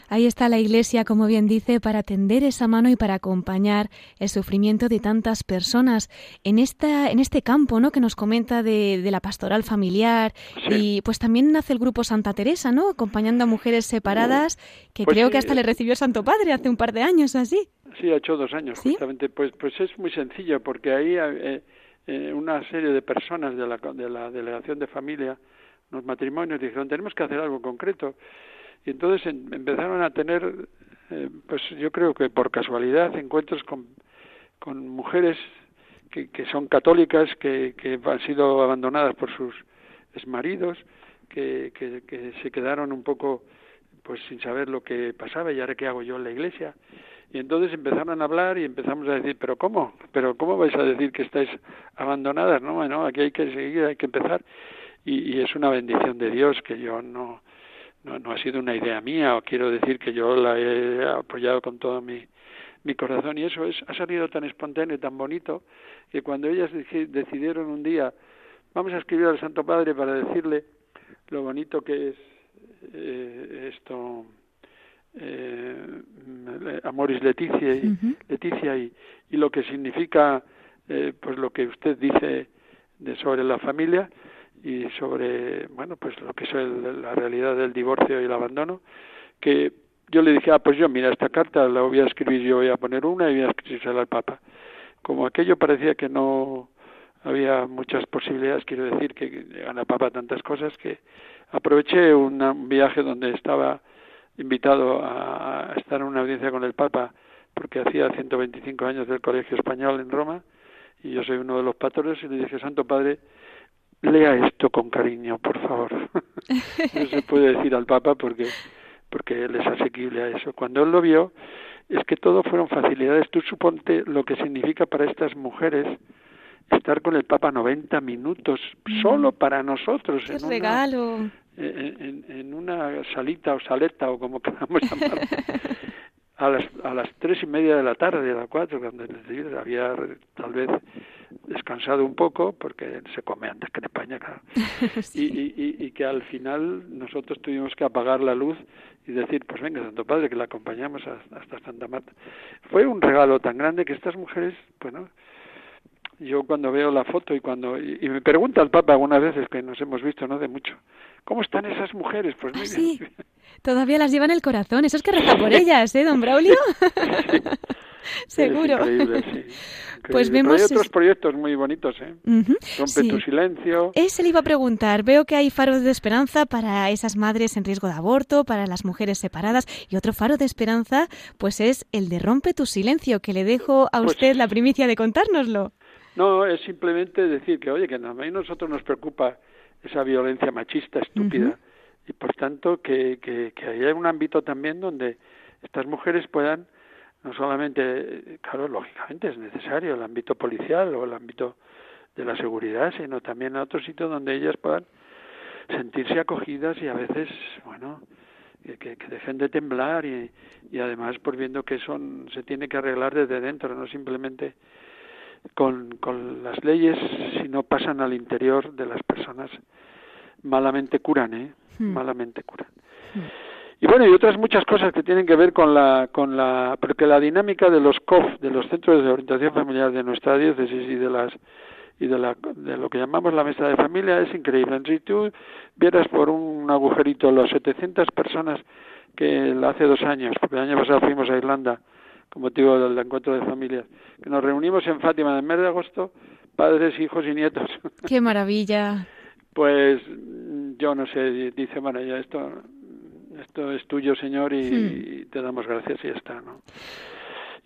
Ahí está la Iglesia, como bien dice, para tender esa mano y para acompañar el sufrimiento de tantas personas en esta en este campo, ¿no? Que nos comenta de, la pastoral familiar y pues también nace el grupo Santa Teresa, ¿no? Acompañando a mujeres separadas, que pues creo que hasta le recibió Santo Padre hace un par de años, así. Sí, ha hecho dos años justamente. Pues pues es muy sencillo porque ahí eh, eh, una serie de personas de la de la delegación de familia los matrimonios dijeron tenemos que hacer algo concreto y entonces empezaron a tener eh, pues yo creo que por casualidad encuentros con, con mujeres que, que son católicas que, que han sido abandonadas por sus exmaridos que, que, que se quedaron un poco pues sin saber lo que pasaba y ahora qué hago yo en la iglesia y entonces empezaron a hablar y empezamos a decir pero cómo pero cómo vais a decir que estáis abandonadas no bueno aquí hay que seguir hay que empezar y, es una bendición de Dios que yo no, no, no ha sido una idea mía, o quiero decir que yo la he apoyado con todo mi, mi corazón. Y eso es, ha salido tan espontáneo y tan bonito que cuando ellas decidieron un día, vamos a escribir al Santo Padre para decirle lo bonito que es eh, esto, eh, Amoris Leticia y, Leticia y, y, lo que significa eh, pues lo que usted dice de sobre la familia, y sobre bueno pues lo que es la realidad del divorcio y el abandono que yo le dije ah pues yo mira esta carta la voy a escribir yo voy a poner una y voy a escribírsela al Papa como aquello parecía que no había muchas posibilidades quiero decir que llegan al Papa tantas cosas que aproveché un viaje donde estaba invitado a, estar en una audiencia con el Papa porque hacía 125 años del Colegio Español en Roma y yo soy uno de los patrones y le dije Santo Padre lea esto con cariño, por favor. no se puede decir al Papa porque, porque él es asequible a eso. Cuando él lo vio, es que todo fueron facilidades. Tú suponte lo que significa para estas mujeres estar con el Papa 90 minutos solo para nosotros. ¡Qué regalo! en, en, una salita o saleta o como queramos llamarlo, a las, a las tres y media de la tarde, a las cuatro, cuando había tal vez descansado un poco, porque se come antes que en España, claro. y, y, y, que al final nosotros tuvimos que apagar la luz y decir, pues venga, Santo Padre, que la acompañamos hasta Santa Marta. Fue un regalo tan grande que estas mujeres, bueno, yo cuando veo la foto y cuando y, me pregunta el Papa algunas veces que nos hemos visto no de mucho cómo están esas mujeres pues ah, sí. todavía las llevan el corazón eso es que reza por ellas eh don Braulio seguro. Pues vemos hay otros proyectos muy bonitos eh rompe tu silencio ese le iba a preguntar. Veo que hay faros de esperanza para esas madres en riesgo de aborto para las mujeres separadas. Y otro faro de esperanza pues es el de rompe tu silencio que le dejo a pues usted la primicia de contárnoslo. No, es simplemente decir que, oye, que a nosotros nos preocupa esa violencia machista estúpida. Y por tanto que, que, que haya un ámbito también donde estas mujeres puedan no solamente, claro, lógicamente es necesario el ámbito policial o el ámbito de la seguridad, sino también a otro sitio donde ellas puedan sentirse acogidas y a veces, bueno, que, que dejen de temblar y, y además por viendo que son se tiene que arreglar desde dentro, no simplemente con, con las leyes, si no pasan al interior de las personas, malamente curan, ¿eh? Hmm. Malamente curan. Hmm. Y bueno, y otras muchas cosas que tienen que ver con la, con la, porque la dinámica de los COF, de los centros de orientación familiar de nuestra diócesis y de las y de, la, de lo que llamamos la mesa de familia es increíble. Si tú vieras por un agujerito las 700 personas que hace dos años, porque el año pasado fuimos a Irlanda, con motivo del encuentro de familias, que nos reunimos en Fátima en el mes de agosto, padres, hijos y nietos. ¡Qué maravilla! pues yo no sé, dice, bueno, ya esto, esto es tuyo, Señor, y, hmm. te damos gracias y ya está, ¿no?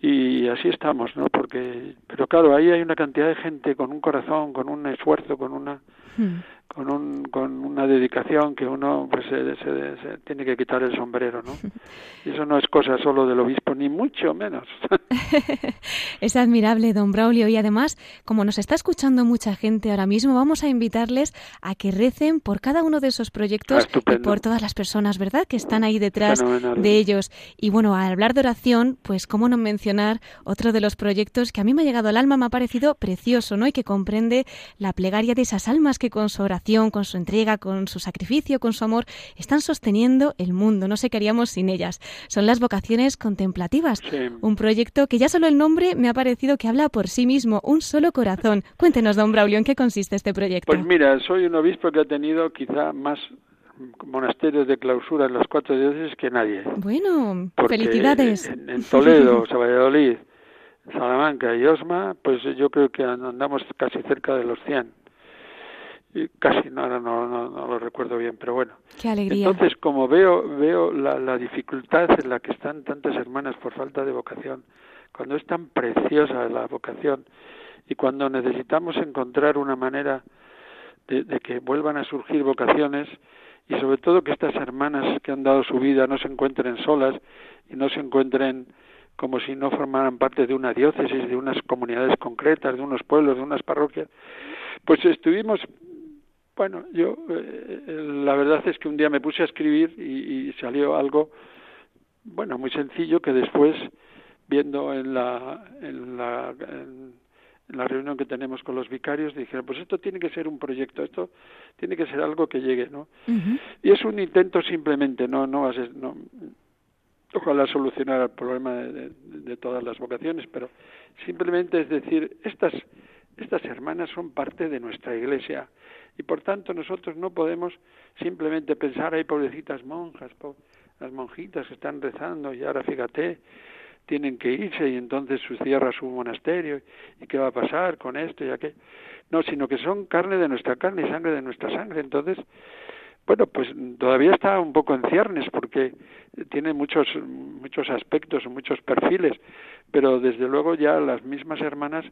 Y así estamos, ¿no? Porque, pero claro, ahí hay una cantidad de gente con un corazón, con un esfuerzo, con una... Hmm con, un, con una dedicación que uno pues se, se, tiene que quitar el sombrero, ¿no? Y eso no es cosa solo del obispo, ni mucho menos. es admirable, don Braulio, y además, como nos está escuchando mucha gente ahora mismo, vamos a invitarles a que recen por cada uno de esos proyectos ah, y por todas las personas, ¿verdad?, que están ahí detrás de ellos. Y bueno, al hablar de oración, pues cómo no mencionar otro de los proyectos que a mí me ha llegado al alma, me ha parecido precioso, ¿no? Y que comprende la plegaria de esas almas que con su oración con su entrega, con su sacrificio, con su amor, están sosteniendo el mundo. No sé qué haríamos sin ellas. Son las vocaciones contemplativas. Un proyecto que ya solo el nombre me ha parecido que habla por sí mismo, un solo corazón. Cuéntenos, don Braulio, ¿en qué consiste este proyecto? Pues mira, soy un obispo que ha tenido quizá más monasterios de clausura en las cuatro diócesis que nadie. Bueno, felicidades. En, Toledo, Valladolid, Salamanca y Osma, pues yo creo que andamos casi cerca de los 100 casi no, no, no, no, lo recuerdo bien, pero bueno. Qué alegría. Entonces, como veo, veo la, la dificultad en la que están tantas hermanas por falta de vocación, cuando es tan preciosa la vocación y cuando necesitamos encontrar una manera de, de que vuelvan a surgir vocaciones y sobre todo que estas hermanas que han dado su vida no se encuentren solas y no se encuentren como si no formaran parte de una diócesis, de unas comunidades concretas, de unos pueblos, de unas parroquias. Pues estuvimos bueno, yo eh, la verdad es que un día me puse a escribir y, salió algo, bueno, muy sencillo que después, viendo en la, en la, en, la reunión que tenemos con los vicarios, dijeron, pues esto tiene que ser un proyecto, esto tiene que ser algo que llegue, ¿no? Y es un intento simplemente, no, no, no ojalá solucionar el problema de, de todas las vocaciones, pero simplemente es decir, estas, estas hermanas son parte de nuestra iglesia y por tanto nosotros no podemos simplemente pensar, hay pobrecitas monjas, las monjitas que están rezando y ahora fíjate, tienen que irse y entonces su cierra su monasterio y qué va a pasar con esto y aquello. No, sino que son carne de nuestra carne y sangre de nuestra sangre. Entonces, bueno, pues todavía está un poco en ciernes porque tiene muchos muchos aspectos, muchos perfiles, pero desde luego ya las mismas hermanas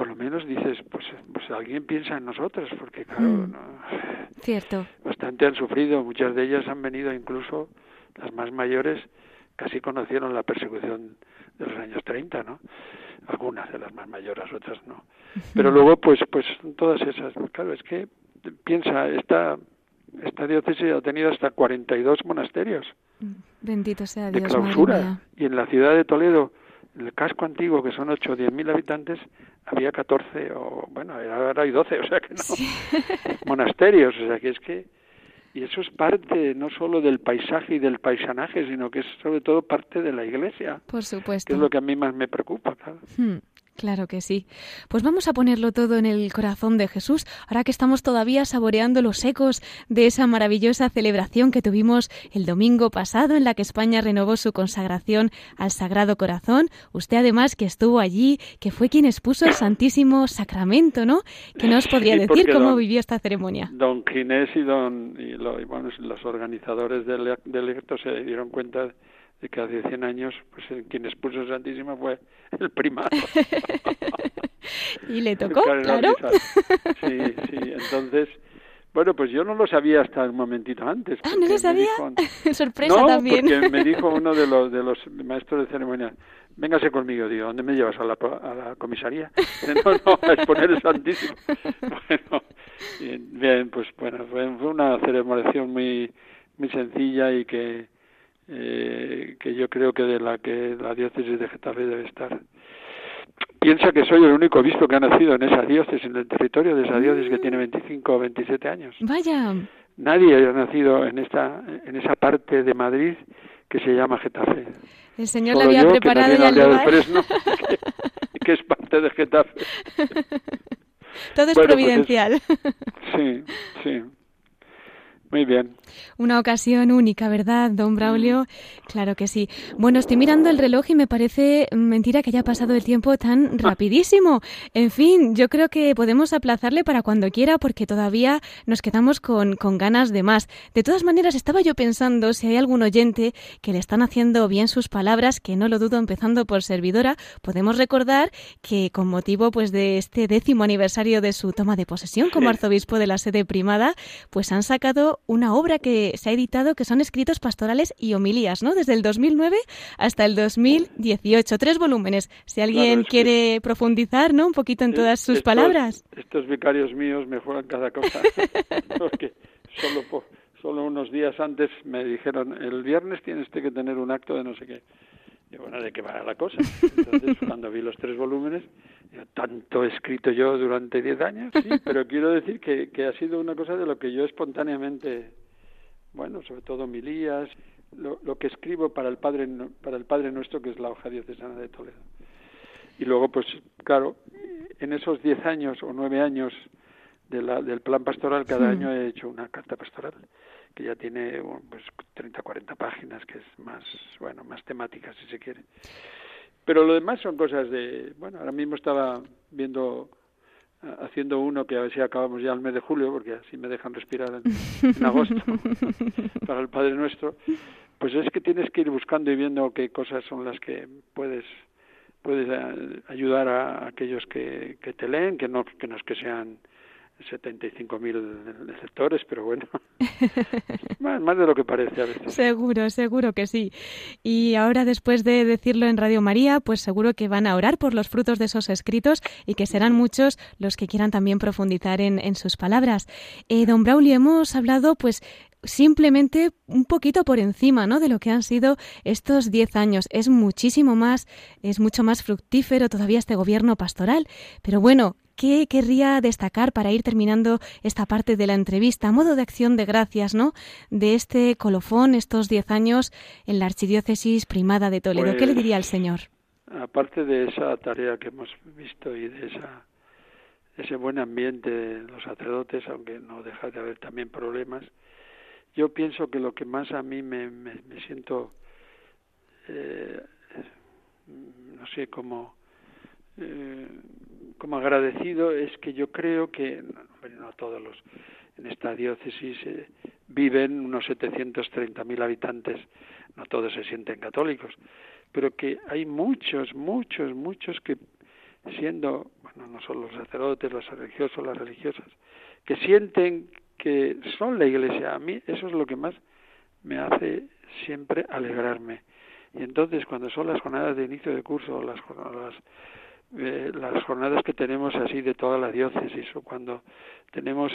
por lo menos dices, pues, pues alguien piensa en nosotros, porque claro, mm. cierto. bastante han sufrido, muchas de ellas han venido incluso, las más mayores, casi conocieron la persecución de los años 30, ¿no? Algunas de las más mayores, otras no. Pero luego, pues, pues todas esas, claro, es que piensa, esta, esta diócesis ha tenido hasta 42 monasterios. Bendito sea Dios. De clausura. Y en la ciudad de Toledo, en el casco antiguo, que son 8 o 10 mil habitantes, había 14, o bueno, ahora hay 12, o sea que no. Monasterios, o sea que es que. Y eso es parte no solo del paisaje y del paisanaje, sino que es sobre todo parte de la iglesia. Por supuesto. Que es lo que a mí más me preocupa, claro. Hmm. Claro que sí. Pues vamos a ponerlo todo en el corazón de Jesús, ahora que estamos todavía saboreando los ecos de esa maravillosa celebración que tuvimos el domingo pasado en la que España renovó su consagración al Sagrado Corazón. Usted además que estuvo allí, que fue quien expuso el Santísimo Sacramento, ¿no? ¿Qué nos podría decir cómo vivió esta ceremonia? Don Ginés y, don, y, los organizadores del, del acto se dieron cuenta de que hace 100 años pues quien expuso Santísima fue el primado. y le tocó, claro. Sí, sí, entonces, bueno, pues yo no lo sabía hasta un momentito antes. Ah, ¿no lo sabía? Sorpresa no, también. porque me dijo uno de los, de los maestros de ceremonia, véngase conmigo, digo, ¿dónde me llevas? ¿A la, a la comisaría? no, no, a exponer el Santísimo. bueno, bien, pues bueno, fue, fue una celebración muy, muy sencilla y que eh, que yo creo que de la que la diócesis de Getafe debe estar. Piensa que soy el único obispo que ha nacido en esa diócesis, en el territorio de esa diócesis que tiene 25 o 27 años. Vaya. Nadie ha nacido en esta en esa parte de Madrid que se llama Getafe. El Señor le había preparado ya el lugar. que, es parte de Getafe. Todo es pues providencial. sí, sí. Muy bien. Una ocasión única, ¿verdad, don Braulio? Claro que sí. Bueno, estoy mirando el reloj y me parece mentira que haya pasado el tiempo tan rapidísimo. En fin, yo creo que podemos aplazarle para cuando quiera porque todavía nos quedamos con, con ganas de más. De todas maneras, estaba yo pensando si hay algún oyente que le están haciendo bien sus palabras, que no lo dudo empezando por servidora, podemos recordar que con motivo pues de este décimo aniversario de su toma de posesión como arzobispo de la sede primada, pues han sacado una obra que se ha editado que son escritos pastorales y homilías, ¿no? Desde el 2009 hasta el 2018, tres volúmenes. Si alguien quiere profundizar, ¿no? Un poquito en todas sus palabras. Estos vicarios míos me juegan cada cosa, porque solo solo unos días antes me dijeron, el viernes tienes que tener un acto de no sé qué. Y bueno, ¿de qué va la cosa? Entonces, cuando vi los tres volúmenes, tanto he escrito yo durante diez años, sí, pero quiero decir que, que ha sido una cosa de lo que yo espontáneamente, bueno, sobre todo milías, lo, lo que escribo para el Padre para el Padre Nuestro, que es la hoja diocesana de Toledo. Y luego, pues, claro, en esos diez años o nueve años de la, del plan pastoral, cada año he hecho una carta pastoral que ya tiene pues 30 40 páginas que es más bueno más temática si se quiere. Pero lo demás son cosas de bueno ahora mismo estaba viendo haciendo uno que a ver si acabamos ya el mes de julio porque así me dejan respirar en, agosto para el Padre Nuestro. Pues es que tienes que ir buscando y viendo qué cosas son las que puedes puedes eh, ayudar a aquellos que, que te leen que no que no es que sean 75.000 lectores, pero bueno, más, de lo que parece a veces. Seguro, seguro que sí. Y ahora, después de decirlo en Radio María, pues seguro que van a orar por los frutos de esos escritos y que serán muchos los que quieran también profundizar en, en sus palabras. Eh, don Braulio, hemos hablado, pues, simplemente un poquito por encima ¿no? de lo que han sido estos diez años. Es muchísimo más, es mucho más fructífero todavía este gobierno pastoral. Pero bueno, ¿qué querría destacar para ir terminando esta parte de la entrevista? A modo de acción de gracias, ¿no? De este colofón, estos diez años en la Archidiócesis Primada de Toledo. ¿Qué le diría al Señor? Aparte de esa tarea que hemos visto y de esa ese buen ambiente de los sacerdotes, aunque no deja de haber también problemas, yo pienso que lo que más a mí me, me, siento, eh, no sé, como, eh, como agradecido es que yo creo que, no todos los, en esta diócesis eh, viven unos 730.000 habitantes, no todos se sienten católicos, pero que hay muchos, muchos, muchos que siendo, bueno, no solo los sacerdotes, los religiosos, las religiosas, que sienten que son la iglesia. A mí eso es lo que más me hace siempre alegrarme. Y entonces cuando son las jornadas de inicio de curso, las, las, eh, las jornadas que tenemos así de toda la diócesis, o cuando tenemos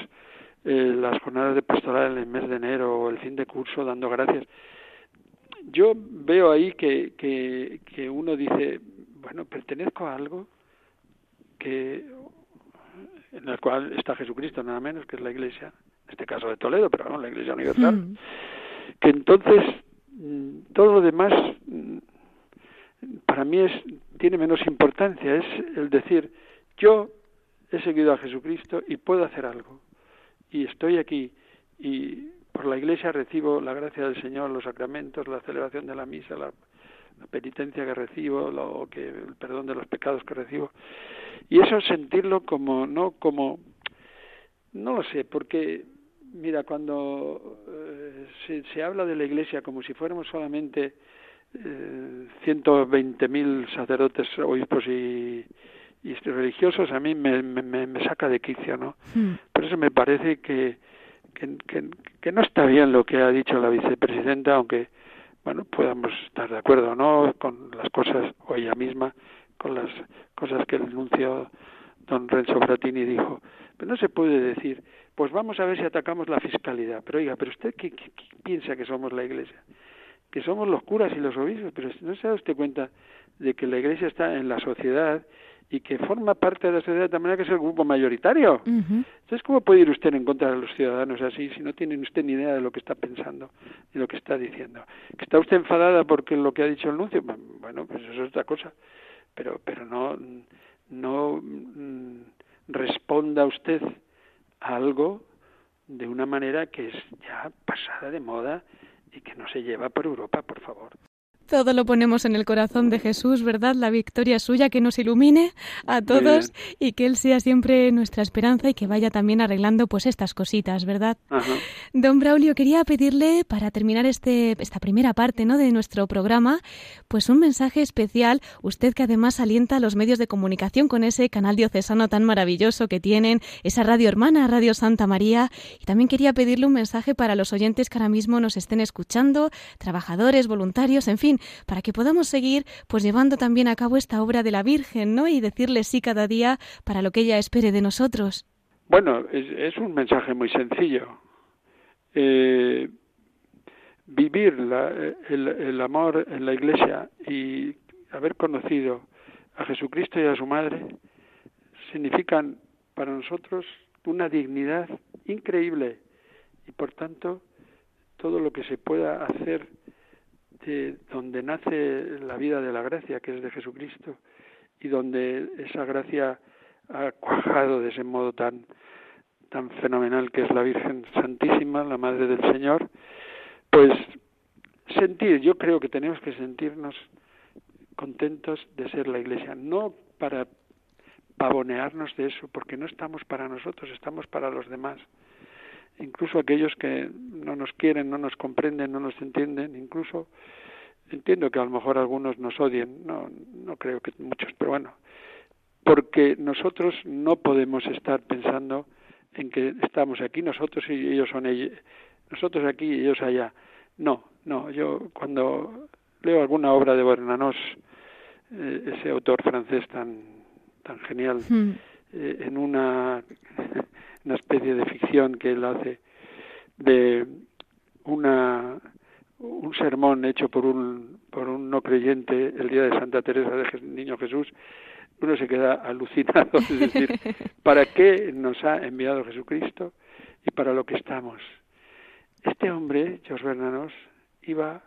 eh, las jornadas de pastoral en el mes de enero o el fin de curso dando gracias. Yo veo ahí que, que, que uno dice, bueno, pertenezco a algo que en el cual está Jesucristo nada menos, que es la Iglesia, en este caso de Toledo, pero no, la Iglesia Universal, hmm. que entonces mm, todo lo demás mm, para mí es tiene menos importancia, es el decir, yo he seguido a Jesucristo y puedo hacer algo, y estoy aquí, y por la Iglesia recibo la gracia del Señor, los sacramentos, la celebración de la misa, la, penitencia que recibo, lo, que, el perdón de los pecados que recibo, y eso sentirlo como, no como, no lo sé, porque, mira, cuando eh, se, se, habla de la Iglesia como si fuéramos solamente eh, 120.000 sacerdotes, obispos y, y religiosos, a mí me, me, me saca de quicio, ¿no? Hmm. Por eso me parece que, que, que, que no está bien lo que ha dicho la vicepresidenta, aunque bueno, podamos estar de acuerdo no con las cosas, o ella misma, con las cosas que el anuncio don Renzo Fratini dijo. Pero no se puede decir, pues vamos a ver si atacamos la fiscalidad. Pero oiga, ¿pero usted qué, piensa que somos la Iglesia? Que somos los curas y los obispos, pero no se da usted cuenta de que la Iglesia está en la sociedad y que forma parte de la sociedad de manera que es el grupo mayoritario. Entonces, ¿cómo puede ir usted en contra de los ciudadanos así si no tiene usted ni idea de lo que está pensando ni lo que está diciendo? ¿Que está usted enfadada porque lo que ha dicho el nuncio? Bueno, pues eso es otra cosa pero pero no no mm, responda usted a algo de una manera que es ya pasada de moda y que no se lleva por Europa, por favor. Todo lo ponemos en el corazón de Jesús, ¿verdad? La victoria suya que nos ilumine a todos y que Él sea siempre nuestra esperanza y que vaya también arreglando pues estas cositas, ¿verdad? Don Braulio, quería pedirle para terminar este, esta primera parte ¿no? de nuestro programa, pues un mensaje especial, usted que además alienta a los medios de comunicación con ese canal diocesano tan maravilloso que tienen, esa radio hermana, Radio Santa María, y también quería pedirle un mensaje para los oyentes que ahora mismo nos estén escuchando, trabajadores, voluntarios, en fin, para que podamos seguir pues llevando también a cabo esta obra de la Virgen, ¿no? Y decirle sí cada día para lo que ella espere de nosotros. Bueno, es, un mensaje muy sencillo. Eh, vivir el, el amor en la Iglesia y haber conocido a Jesucristo y a su Madre significan para nosotros una dignidad increíble y por tanto todo lo que se pueda hacer donde nace la vida de la gracia, que es de Jesucristo, y donde esa gracia ha cuajado de ese modo tan, tan fenomenal que es la Virgen Santísima, la Madre del Señor, pues sentir, yo creo que tenemos que sentirnos contentos de ser la Iglesia, no para pavonearnos de eso, porque no estamos para nosotros, estamos para los demás. Incluso aquellos que no nos quieren, no nos comprenden, no nos entienden, incluso entiendo que a lo mejor algunos nos odien, no, no creo que muchos, pero bueno, porque nosotros no podemos estar pensando en que estamos aquí nosotros y ellos son ellos, nosotros aquí y ellos allá. No, no, yo cuando leo alguna obra de Bernanos, eh, ese autor francés tan, tan genial, hmm. Eh, en una, una especie de ficción que él hace de una un sermón hecho por un, por un no creyente el día de Santa Teresa de Niño Jesús, uno se queda alucinado, es decir, ¿para qué nos ha enviado Jesucristo y para lo que estamos? Este hombre, George Bernanos, iba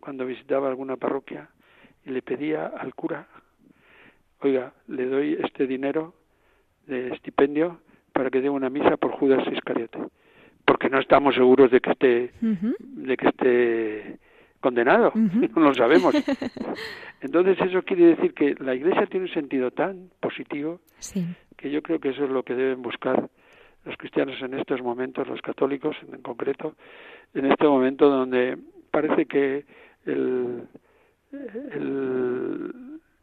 cuando visitaba alguna parroquia y le pedía al cura, oiga, le doy este dinero de estipendio para que dé una misa por Judas Iscariote porque no estamos seguros de que esté de que esté condenado, no lo sabemos. Entonces eso quiere decir que la Iglesia tiene un sentido tan positivo que yo creo que eso es lo que deben buscar los cristianos en estos momentos, los católicos en concreto, en este momento donde parece que el, el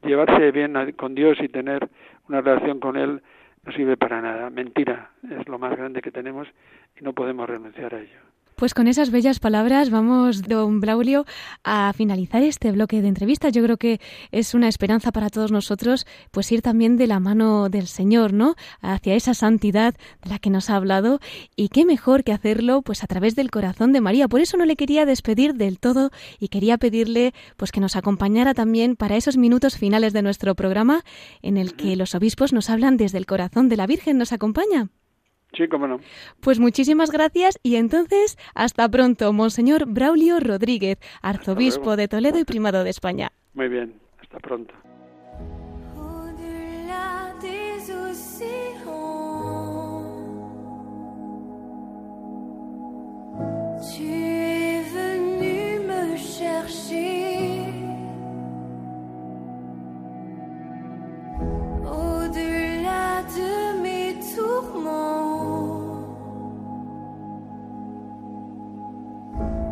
llevarse bien con Dios y tener una relación con Él no sirve para nada. Mentira, es lo más grande que tenemos y no podemos renunciar a ello. Pues con esas bellas palabras vamos, don Braulio, a finalizar este bloque de entrevistas. Yo creo que es una esperanza para todos nosotros, pues ir también de la mano del Señor, ¿no? Hacia esa santidad de la que nos ha hablado. Y qué mejor que hacerlo, pues a través del corazón de María. Por eso no le quería despedir del todo y quería pedirle, pues que nos acompañara también para esos minutos finales de nuestro programa en el que los obispos nos hablan desde el corazón de la Virgen. ¿Nos acompaña? Sí, cómo no. Pues muchísimas gracias y entonces hasta pronto, Monseñor Braulio Rodríguez, arzobispo de Toledo y primado de España. Muy bien, hasta pronto.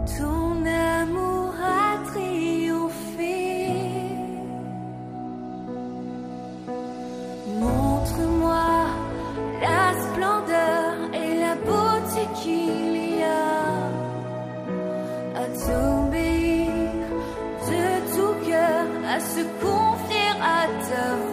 Ton amour a triomphé. Montre-moi la splendeur et la beauté qu'il y a à t'obéir de tout cœur, à se confier à ta voix.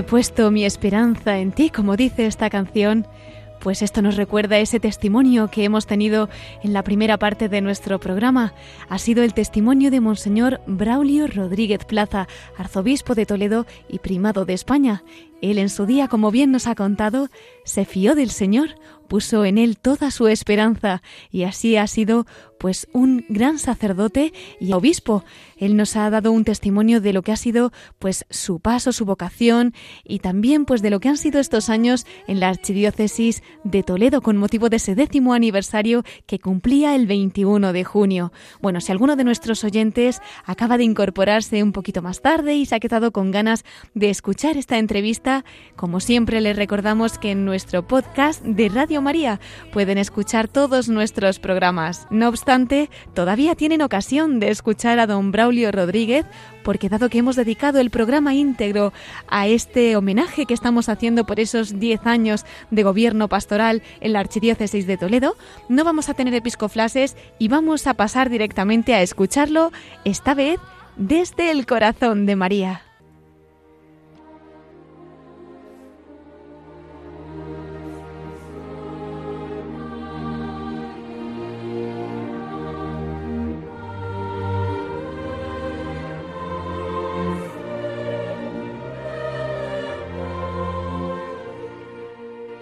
He puesto mi esperanza en ti, como dice esta canción, pues esto nos recuerda ese testimonio que hemos tenido en la primera parte de nuestro programa. Ha sido el testimonio de Monseñor Braulio Rodríguez Plaza, arzobispo de Toledo y primado de España. Él en su día, como bien nos ha contado, se fió del Señor, puso en él toda su esperanza y así ha sido pues un gran sacerdote y obispo. Él nos ha dado un testimonio de lo que ha sido pues su paso, su vocación y también pues de lo que han sido estos años en la archidiócesis de Toledo con motivo de ese décimo aniversario que cumplía el 21 de junio. Bueno, si alguno de nuestros oyentes acaba de incorporarse un poquito más tarde y se ha quedado con ganas de escuchar esta entrevista, como siempre les recordamos que en nuestro podcast de Radio María pueden escuchar todos nuestros programas. No obstante, todavía tienen ocasión de escuchar a don Braulio Rodríguez, porque dado que hemos dedicado el programa íntegro a este homenaje que estamos haciendo por esos 10 años de gobierno pastoral en la Archidiócesis de Toledo, no vamos a tener episcoflases y vamos a pasar directamente a escucharlo, esta vez desde el corazón de María.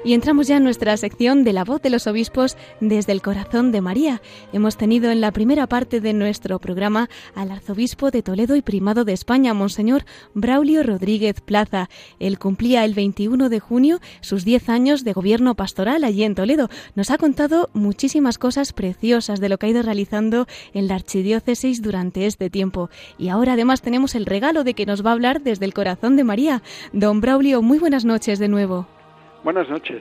Y entramos ya en nuestra sección de la voz de los obispos desde el corazón de María. Hemos tenido en la primera parte de nuestro programa al arzobispo de Toledo y primado de España, Monseñor Braulio Rodríguez Plaza. Él cumplía el 21 de junio sus 10 años de gobierno pastoral allí en Toledo. Nos ha contado muchísimas cosas preciosas de lo que ha ido realizando en la archidiócesis durante este tiempo. Y ahora además tenemos el regalo de que nos va a hablar desde el corazón de María. Don Braulio, muy buenas noches de nuevo. Buenas noches.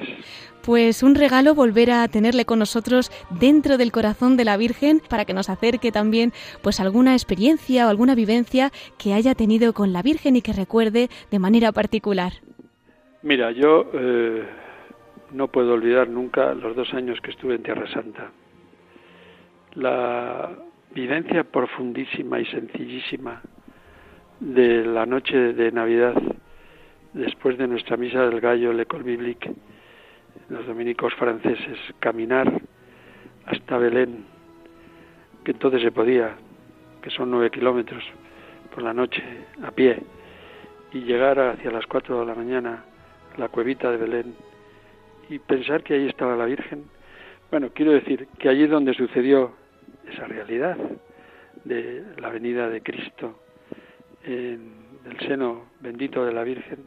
Pues un regalo volver a tenerle con nosotros dentro del corazón de la Virgen para que nos acerque también pues alguna experiencia o alguna vivencia que haya tenido con la Virgen y que recuerde de manera particular. Mira, yo eh, no puedo olvidar nunca los dos años que estuve en Tierra Santa. La vivencia profundísima y sencillísima de la noche de Navidad después de nuestra misa del gallo L'École Biblique, los dominicos franceses, caminar hasta Belén, que entonces se podía, que son nueve kilómetros por la noche a pie, y llegar hacia las cuatro de la mañana a la cuevita de Belén y pensar que ahí estaba la Virgen. Bueno, quiero decir que allí es donde sucedió esa realidad de la venida de Cristo en el seno bendito de la Virgen,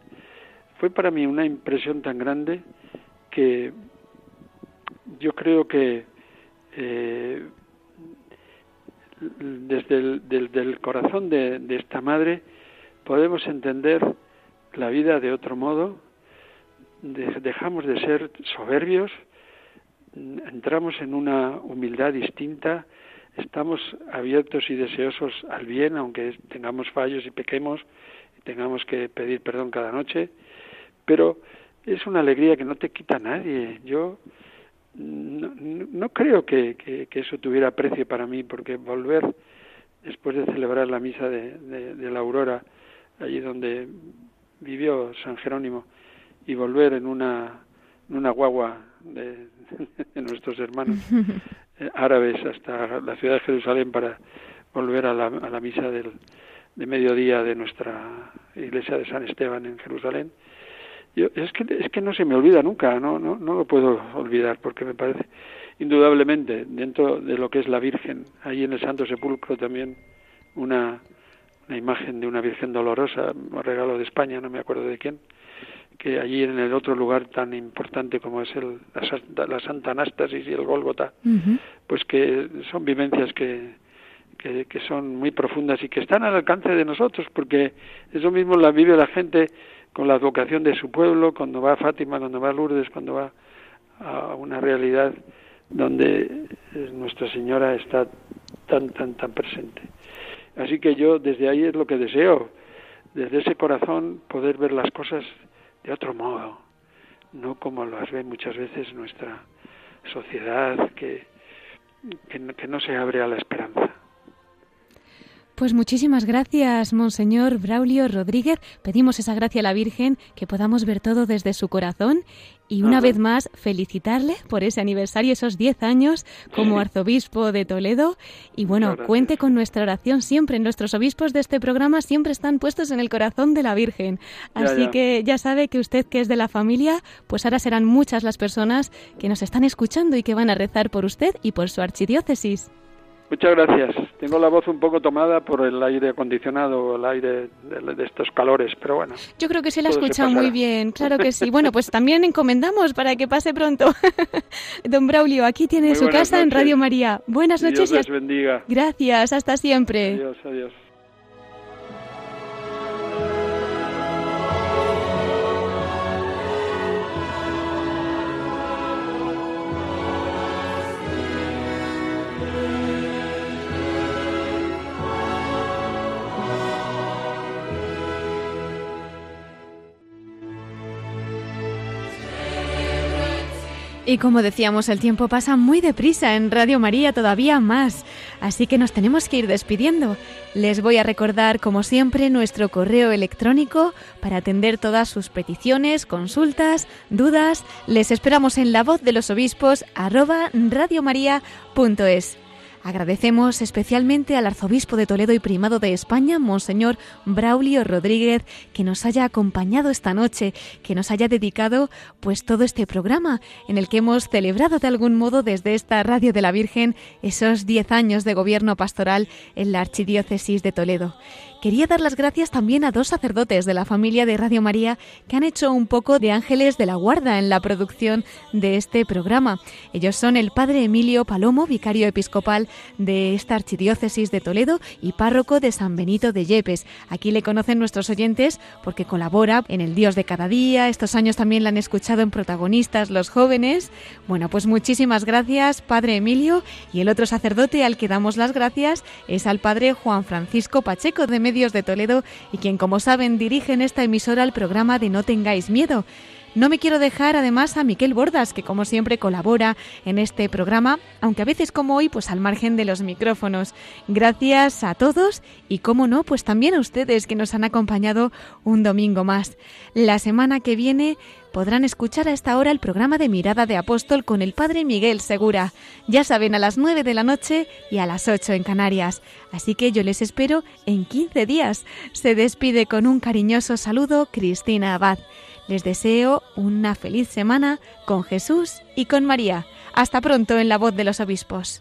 fue para mí una impresión tan grande que yo creo que eh, desde el corazón de, esta madre podemos entender la vida de otro modo, dejamos de ser soberbios, entramos en una humildad distinta, estamos abiertos y deseosos al bien, aunque tengamos fallos y pequemos, tengamos que pedir perdón cada noche, pero es una alegría que no te quita nadie. Yo no, creo que, que, eso tuviera precio para mí, porque volver después de celebrar la misa de, de, la aurora, allí donde vivió San Jerónimo, y volver en una, en una guagua de, de nuestros hermanos eh, árabes hasta la ciudad de Jerusalén para volver a la, a la misa del, de mediodía de nuestra iglesia de San Esteban en Jerusalén, yo, es que es que no se me olvida nunca, no, no, no lo puedo olvidar porque me parece indudablemente dentro de lo que es la Virgen, ahí en el Santo Sepulcro también una, una imagen de una Virgen dolorosa, un regalo de España, no me acuerdo de quién, que allí en el otro lugar tan importante como es el, la, Santa, la Santa Anástasis y el Gólgota, pues que son vivencias que, que, que, son muy profundas y que están al alcance de nosotros, porque eso mismo la vive la gente con la vocación de su pueblo, cuando va a Fátima, cuando va a Lourdes, cuando va a una realidad donde eh, Nuestra Señora está tan, tan, tan presente. Así que yo desde ahí es lo que deseo, desde ese corazón poder ver las cosas de otro modo, no como las ve muchas veces nuestra sociedad que, que no se abre a la esperanza. Pues muchísimas gracias, Monseñor Braulio Rodríguez. Pedimos esa gracia a la Virgen, que podamos ver todo desde su corazón y una vez más felicitarle por ese aniversario, esos 10 años como arzobispo de Toledo. Y bueno, cuente con nuestra oración siempre. Nuestros obispos de este programa siempre están puestos en el corazón de la Virgen. Así que ya sabe que usted que es de la familia, pues ahora serán muchas las personas que nos están escuchando y que van a rezar por usted y por su archidiócesis. Muchas gracias. Tengo la voz un poco tomada por el aire acondicionado, el aire de, estos calores, pero bueno. Yo creo que se la ha escuchado muy bien, claro que sí. Bueno, pues también encomendamos para que pase pronto. Don Braulio, aquí tiene su casa en Radio María. Buenas noches Dios y les bendiga. Gracias, hasta siempre. Adiós, adiós. Y como decíamos, el tiempo pasa muy deprisa en Radio María todavía más, así que nos tenemos que ir despidiendo. Les voy a recordar, como siempre, nuestro correo electrónico para atender todas sus peticiones, consultas, dudas. Les esperamos en la voz de los obispos arroba radiomaria.es. Agradecemos especialmente al arzobispo de Toledo y primado de España, Monseñor Braulio Rodríguez, que nos haya acompañado esta noche, que nos haya dedicado pues todo este programa en el que hemos celebrado de algún modo desde esta Radio de la Virgen esos diez años de gobierno pastoral en la Archidiócesis de Toledo. Quería dar las gracias también a dos sacerdotes de la familia de Radio María que han hecho un poco de ángeles de la guarda en la producción de este programa. Ellos son el padre Emilio Palomo, vicario episcopal de esta archidiócesis de Toledo y párroco de San Benito de Yepes. Aquí le conocen nuestros oyentes porque colabora en El Dios de cada día. Estos años también la han escuchado en protagonistas los jóvenes. Bueno, pues muchísimas gracias, padre Emilio. Y el otro sacerdote al que damos las gracias es al padre Juan Francisco Pacheco de De Toledo y quien, como saben, dirige en esta emisora el programa de No tengáis miedo. No me quiero dejar además a Miquel Bordas, que como siempre colabora en este programa, aunque a veces como hoy, pues al margen de los micrófonos. Gracias a todos y como no, pues también a ustedes que nos han acompañado un domingo más. La semana que viene podrán escuchar a esta hora el programa de Mirada de Apóstol con el Padre Miguel Segura. Ya saben, a las 9 de la noche y a las 8 en Canarias. Así que yo les espero en 15 días. Se despide con un cariñoso saludo Cristina Abad. Les deseo una feliz semana con Jesús y con María. Hasta pronto en la voz de los obispos.